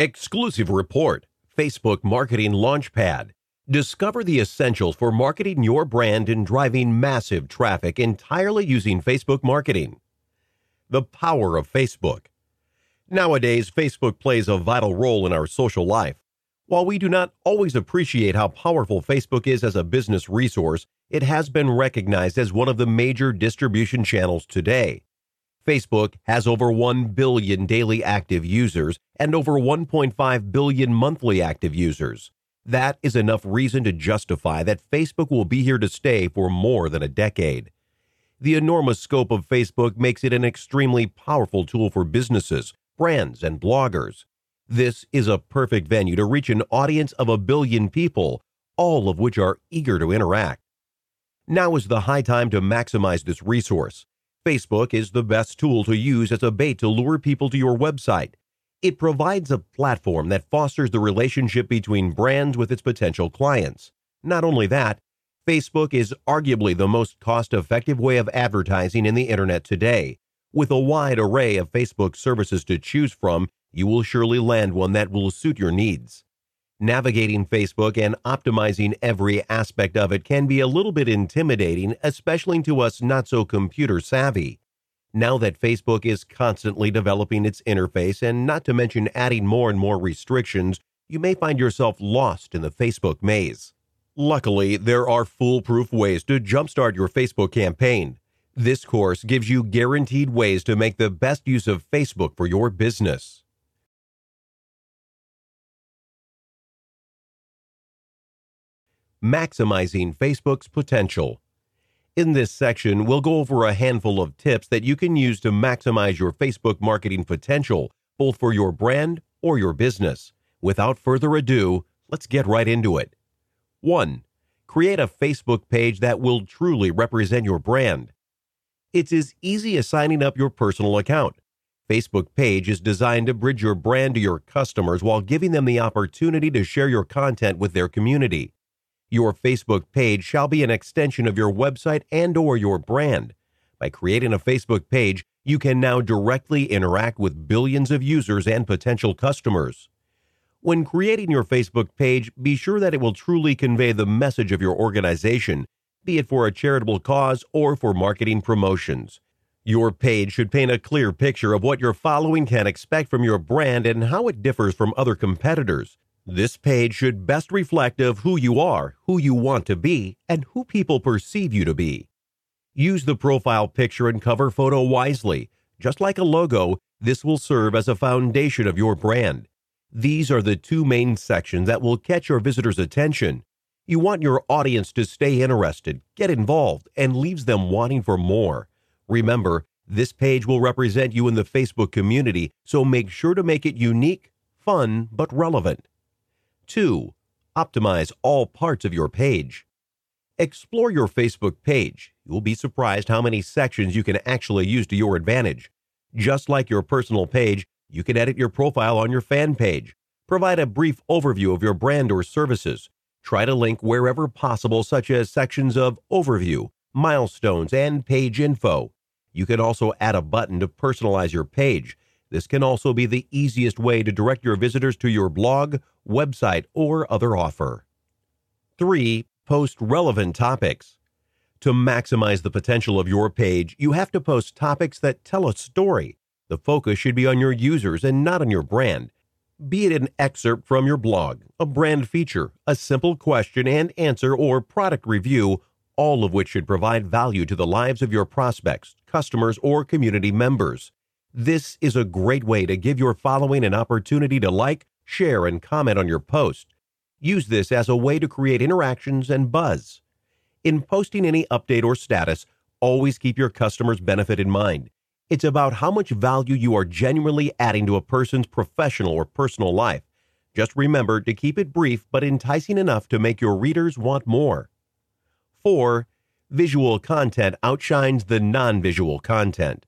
Exclusive report Facebook Marketing Launchpad. Discover the essentials for marketing your brand and driving massive traffic entirely using Facebook marketing. The power of Facebook. Nowadays, Facebook plays a vital role in our social life. While we do not always appreciate how powerful Facebook is as a business resource, it has been recognized as one of the major distribution channels today. Facebook has over 1 billion daily active users and over 1.5 billion monthly active users. That is enough reason to justify that Facebook will be here to stay for more than a decade. The enormous scope of Facebook makes it an extremely powerful tool for businesses, brands, and bloggers. This is a perfect venue to reach an audience of a billion people, all of which are eager to interact. Now is the high time to maximize this resource. Facebook is the best tool to use as a bait to lure people to your website. It provides a platform that fosters the relationship between brands with its potential clients. Not only that, Facebook is arguably the most cost effective way of advertising in the internet today. With a wide array of Facebook services to choose from, you will surely land one that will suit your needs. Navigating Facebook and optimizing every aspect of it can be a little bit intimidating, especially to us not so computer savvy. Now that Facebook is constantly developing its interface and not to mention adding more and more restrictions, you may find yourself lost in the Facebook maze. Luckily, there are foolproof ways to jumpstart your Facebook campaign. This course gives you guaranteed ways to make the best use of Facebook for your business. Maximizing Facebook's potential. In this section, we'll go over a handful of tips that you can use to maximize your Facebook marketing potential, both for your brand or your business. Without further ado, let's get right into it. 1. Create a Facebook page that will truly represent your brand. It's as easy as signing up your personal account. Facebook page is designed to bridge your brand to your customers while giving them the opportunity to share your content with their community. Your Facebook page shall be an extension of your website and or your brand. By creating a Facebook page, you can now directly interact with billions of users and potential customers. When creating your Facebook page, be sure that it will truly convey the message of your organization, be it for a charitable cause or for marketing promotions. Your page should paint a clear picture of what your following can expect from your brand and how it differs from other competitors. This page should best reflect of who you are, who you want to be, and who people perceive you to be. Use the profile picture and cover photo wisely. Just like a logo, this will serve as a foundation of your brand. These are the two main sections that will catch your visitors' attention. You want your audience to stay interested, get involved, and leaves them wanting for more. Remember, this page will represent you in the Facebook community, so make sure to make it unique, fun, but relevant. 2. Optimize all parts of your page. Explore your Facebook page. You will be surprised how many sections you can actually use to your advantage. Just like your personal page, you can edit your profile on your fan page. Provide a brief overview of your brand or services. Try to link wherever possible, such as sections of overview, milestones, and page info. You can also add a button to personalize your page. This can also be the easiest way to direct your visitors to your blog, website, or other offer. 3. Post relevant topics. To maximize the potential of your page, you have to post topics that tell a story. The focus should be on your users and not on your brand. Be it an excerpt from your blog, a brand feature, a simple question and answer, or product review, all of which should provide value to the lives of your prospects, customers, or community members. This is a great way to give your following an opportunity to like, share, and comment on your post. Use this as a way to create interactions and buzz. In posting any update or status, always keep your customer's benefit in mind. It's about how much value you are genuinely adding to a person's professional or personal life. Just remember to keep it brief but enticing enough to make your readers want more. 4. Visual content outshines the non visual content.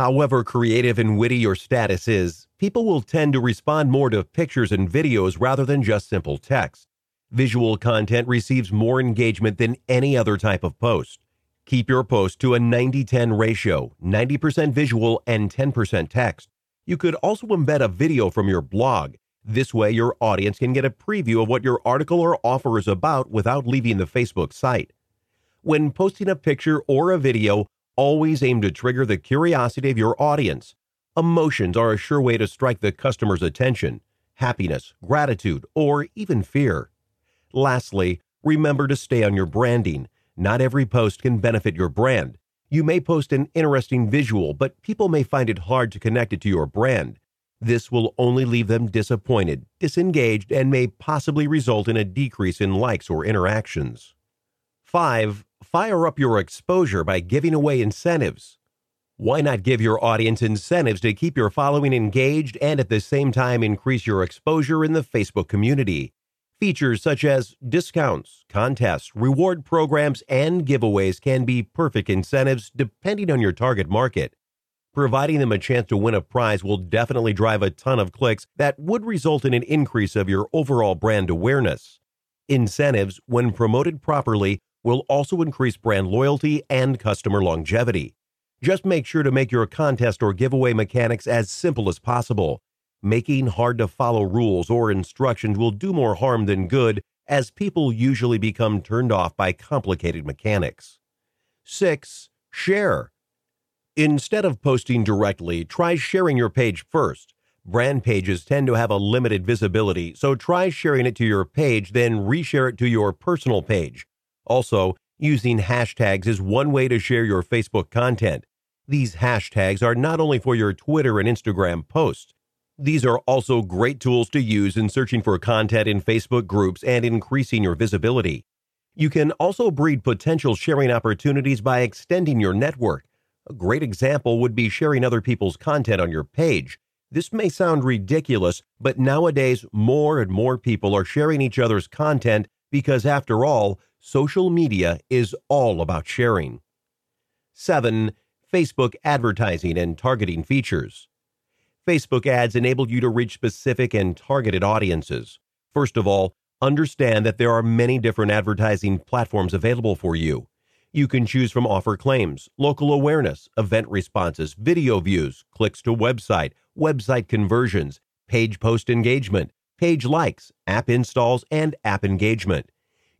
However creative and witty your status is, people will tend to respond more to pictures and videos rather than just simple text. Visual content receives more engagement than any other type of post. Keep your post to a 90 10 ratio, 90% visual and 10% text. You could also embed a video from your blog. This way, your audience can get a preview of what your article or offer is about without leaving the Facebook site. When posting a picture or a video, always aim to trigger the curiosity of your audience. Emotions are a sure way to strike the customer's attention happiness, gratitude, or even fear. Lastly, remember to stay on your branding. Not every post can benefit your brand. You may post an interesting visual, but people may find it hard to connect it to your brand. This will only leave them disappointed, disengaged, and may possibly result in a decrease in likes or interactions. 5. Fire up your exposure by giving away incentives. Why not give your audience incentives to keep your following engaged and at the same time increase your exposure in the Facebook community? Features such as discounts, contests, reward programs, and giveaways can be perfect incentives depending on your target market. Providing them a chance to win a prize will definitely drive a ton of clicks that would result in an increase of your overall brand awareness. Incentives, when promoted properly, will also increase brand loyalty and customer longevity. Just make sure to make your contest or giveaway mechanics as simple as possible. Making hard to follow rules or instructions will do more harm than good, as people usually become turned off by complicated mechanics. 6. Share. Instead of posting directly, try sharing your page first. Brand pages tend to have a limited visibility, so try sharing it to your page, then reshare it to your personal page. Also, using hashtags is one way to share your Facebook content. These hashtags are not only for your Twitter and Instagram posts. These are also great tools to use in searching for content in Facebook groups and increasing your visibility. You can also breed potential sharing opportunities by extending your network. A great example would be sharing other people's content on your page. This may sound ridiculous, but nowadays more and more people are sharing each other's content because, after all, social media is all about sharing. 7. Facebook advertising and targeting features. Facebook ads enable you to reach specific and targeted audiences. First of all, understand that there are many different advertising platforms available for you. You can choose from offer claims, local awareness, event responses, video views, clicks to website, website conversions, page post engagement, page likes, app installs, and app engagement.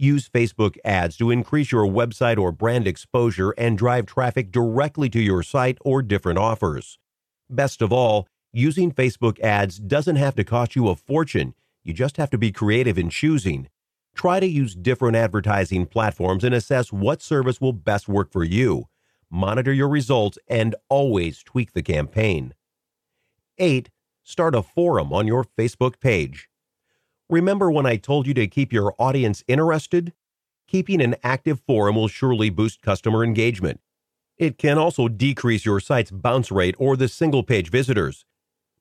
Use Facebook ads to increase your website or brand exposure and drive traffic directly to your site or different offers. Best of all, using Facebook ads doesn't have to cost you a fortune. You just have to be creative in choosing. Try to use different advertising platforms and assess what service will best work for you. Monitor your results and always tweak the campaign. 8. Start a forum on your Facebook page. Remember when I told you to keep your audience interested? Keeping an active forum will surely boost customer engagement. It can also decrease your site's bounce rate or the single page visitors.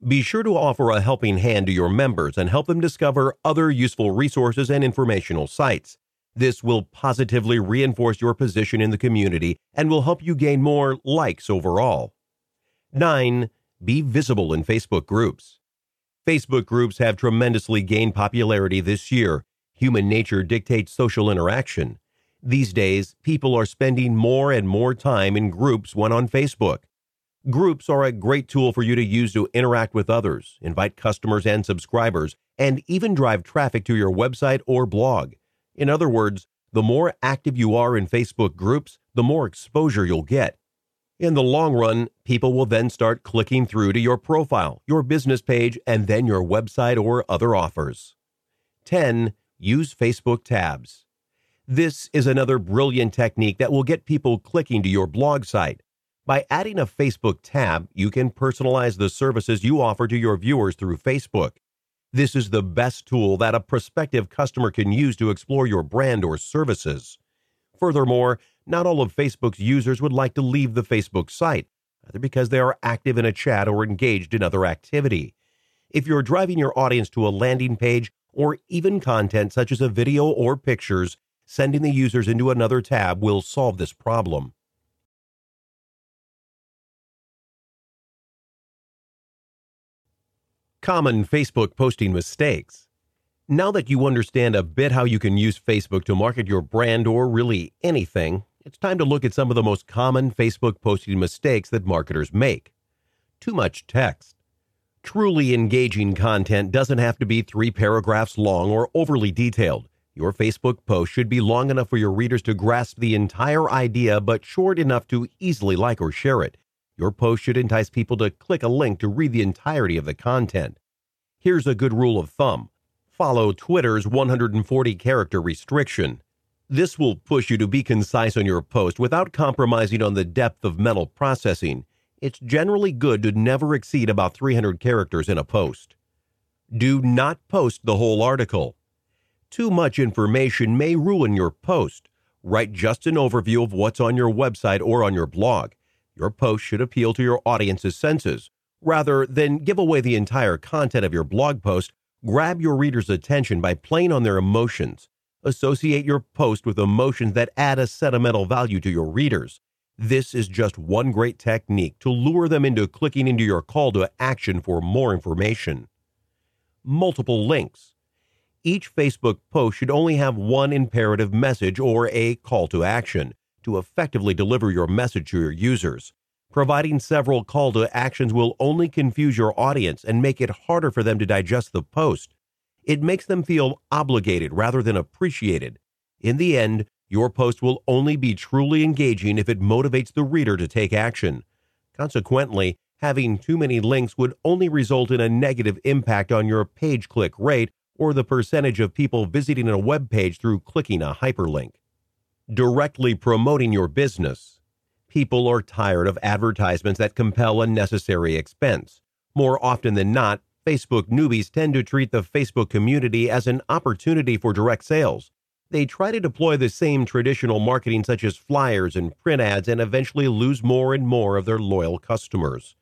Be sure to offer a helping hand to your members and help them discover other useful resources and informational sites. This will positively reinforce your position in the community and will help you gain more likes overall. 9. Be visible in Facebook groups. Facebook groups have tremendously gained popularity this year. Human nature dictates social interaction. These days, people are spending more and more time in groups when on Facebook. Groups are a great tool for you to use to interact with others, invite customers and subscribers, and even drive traffic to your website or blog. In other words, the more active you are in Facebook groups, the more exposure you'll get. In the long run, people will then start clicking through to your profile, your business page, and then your website or other offers. 10. Use Facebook tabs. This is another brilliant technique that will get people clicking to your blog site. By adding a Facebook tab, you can personalize the services you offer to your viewers through Facebook. This is the best tool that a prospective customer can use to explore your brand or services. Furthermore, not all of Facebook's users would like to leave the Facebook site, either because they are active in a chat or engaged in other activity. If you're driving your audience to a landing page or even content such as a video or pictures, sending the users into another tab will solve this problem. Common Facebook posting mistakes. Now that you understand a bit how you can use Facebook to market your brand or really anything, it's time to look at some of the most common Facebook posting mistakes that marketers make. Too much text. Truly engaging content doesn't have to be three paragraphs long or overly detailed. Your Facebook post should be long enough for your readers to grasp the entire idea, but short enough to easily like or share it. Your post should entice people to click a link to read the entirety of the content. Here's a good rule of thumb follow Twitter's 140 character restriction. This will push you to be concise on your post without compromising on the depth of mental processing. It's generally good to never exceed about 300 characters in a post. Do not post the whole article. Too much information may ruin your post. Write just an overview of what's on your website or on your blog. Your post should appeal to your audience's senses. Rather than give away the entire content of your blog post, grab your reader's attention by playing on their emotions. Associate your post with emotions that add a sentimental value to your readers. This is just one great technique to lure them into clicking into your call to action for more information. Multiple links. Each Facebook post should only have one imperative message or a call to action to effectively deliver your message to your users. Providing several call to actions will only confuse your audience and make it harder for them to digest the post. It makes them feel obligated rather than appreciated. In the end, your post will only be truly engaging if it motivates the reader to take action. Consequently, having too many links would only result in a negative impact on your page click rate or the percentage of people visiting a web page through clicking a hyperlink. Directly promoting your business. People are tired of advertisements that compel unnecessary expense. More often than not, Facebook newbies tend to treat the Facebook community as an opportunity for direct sales. They try to deploy the same traditional marketing, such as flyers and print ads, and eventually lose more and more of their loyal customers.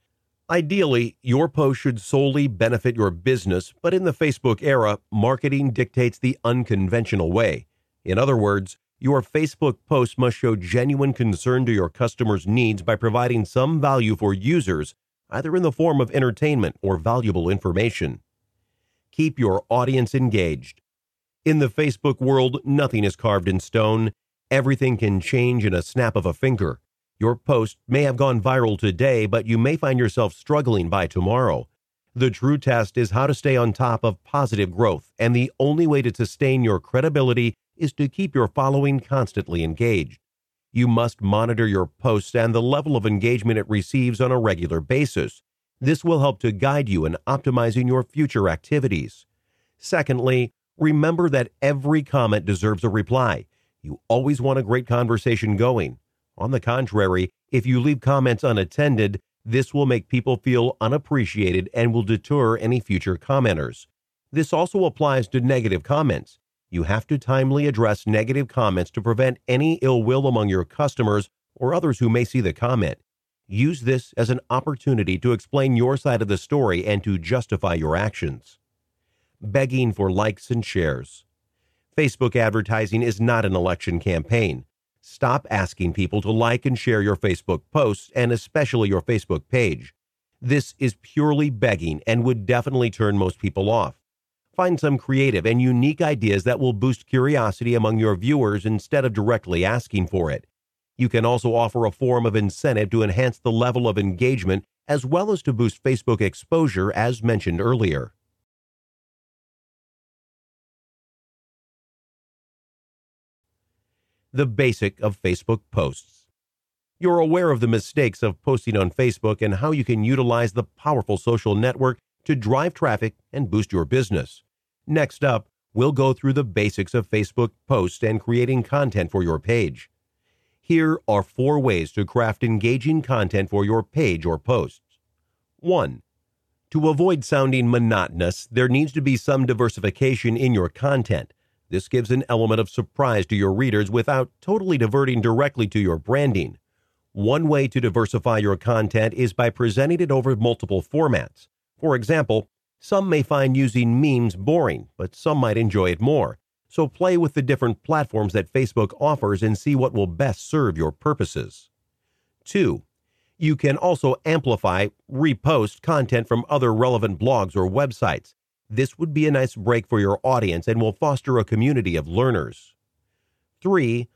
Ideally, your post should solely benefit your business, but in the Facebook era, marketing dictates the unconventional way. In other words, your Facebook post must show genuine concern to your customers' needs by providing some value for users, either in the form of entertainment or valuable information. Keep your audience engaged. In the Facebook world, nothing is carved in stone. Everything can change in a snap of a finger. Your post may have gone viral today, but you may find yourself struggling by tomorrow. The true test is how to stay on top of positive growth, and the only way to sustain your credibility is to keep your following constantly engaged. You must monitor your posts and the level of engagement it receives on a regular basis. This will help to guide you in optimizing your future activities. Secondly, remember that every comment deserves a reply. You always want a great conversation going. On the contrary, if you leave comments unattended, this will make people feel unappreciated and will deter any future commenters. This also applies to negative comments. You have to timely address negative comments to prevent any ill will among your customers or others who may see the comment. Use this as an opportunity to explain your side of the story and to justify your actions. Begging for likes and shares. Facebook advertising is not an election campaign. Stop asking people to like and share your Facebook posts and especially your Facebook page. This is purely begging and would definitely turn most people off. Find some creative and unique ideas that will boost curiosity among your viewers instead of directly asking for it. You can also offer a form of incentive to enhance the level of engagement as well as to boost Facebook exposure, as mentioned earlier. the basic of Facebook posts. You're aware of the mistakes of posting on Facebook and how you can utilize the powerful social network to drive traffic and boost your business. Next up, we'll go through the basics of Facebook posts and creating content for your page. Here are four ways to craft engaging content for your page or posts. 1. To avoid sounding monotonous, there needs to be some diversification in your content. This gives an element of surprise to your readers without totally diverting directly to your branding. One way to diversify your content is by presenting it over multiple formats. For example, some may find using memes boring, but some might enjoy it more. So play with the different platforms that Facebook offers and see what will best serve your purposes. 2. You can also amplify, repost content from other relevant blogs or websites. This would be a nice break for your audience and will foster a community of learners. 3.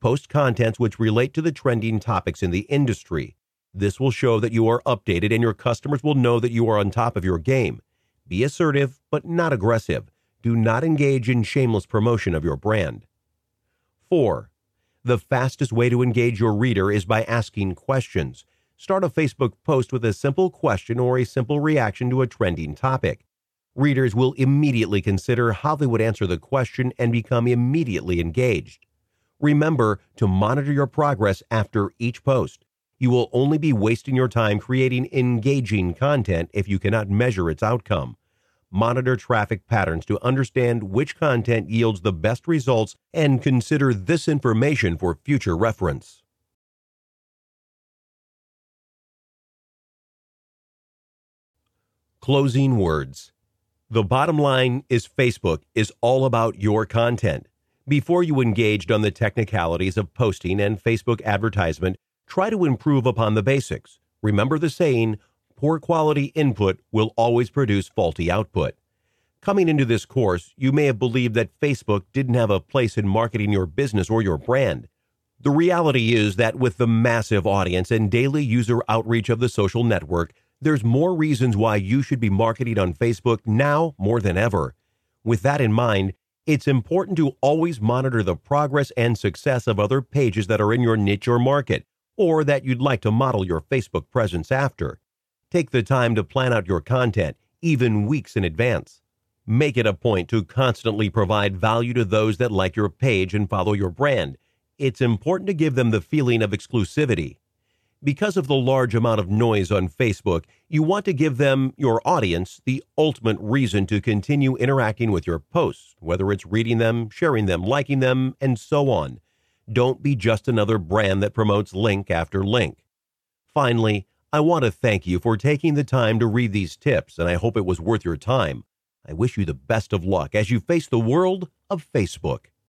Post contents which relate to the trending topics in the industry. This will show that you are updated and your customers will know that you are on top of your game. Be assertive, but not aggressive. Do not engage in shameless promotion of your brand. 4. The fastest way to engage your reader is by asking questions. Start a Facebook post with a simple question or a simple reaction to a trending topic. Readers will immediately consider how they would answer the question and become immediately engaged. Remember to monitor your progress after each post. You will only be wasting your time creating engaging content if you cannot measure its outcome. Monitor traffic patterns to understand which content yields the best results and consider this information for future reference. Closing words. The bottom line is Facebook is all about your content. Before you engaged on the technicalities of posting and Facebook advertisement, try to improve upon the basics. Remember the saying, poor quality input will always produce faulty output. Coming into this course, you may have believed that Facebook didn't have a place in marketing your business or your brand. The reality is that with the massive audience and daily user outreach of the social network, there's more reasons why you should be marketing on Facebook now more than ever. With that in mind, it's important to always monitor the progress and success of other pages that are in your niche or market, or that you'd like to model your Facebook presence after. Take the time to plan out your content, even weeks in advance. Make it a point to constantly provide value to those that like your page and follow your brand. It's important to give them the feeling of exclusivity. Because of the large amount of noise on Facebook, you want to give them, your audience, the ultimate reason to continue interacting with your posts, whether it's reading them, sharing them, liking them, and so on. Don't be just another brand that promotes link after link. Finally, I want to thank you for taking the time to read these tips, and I hope it was worth your time. I wish you the best of luck as you face the world of Facebook.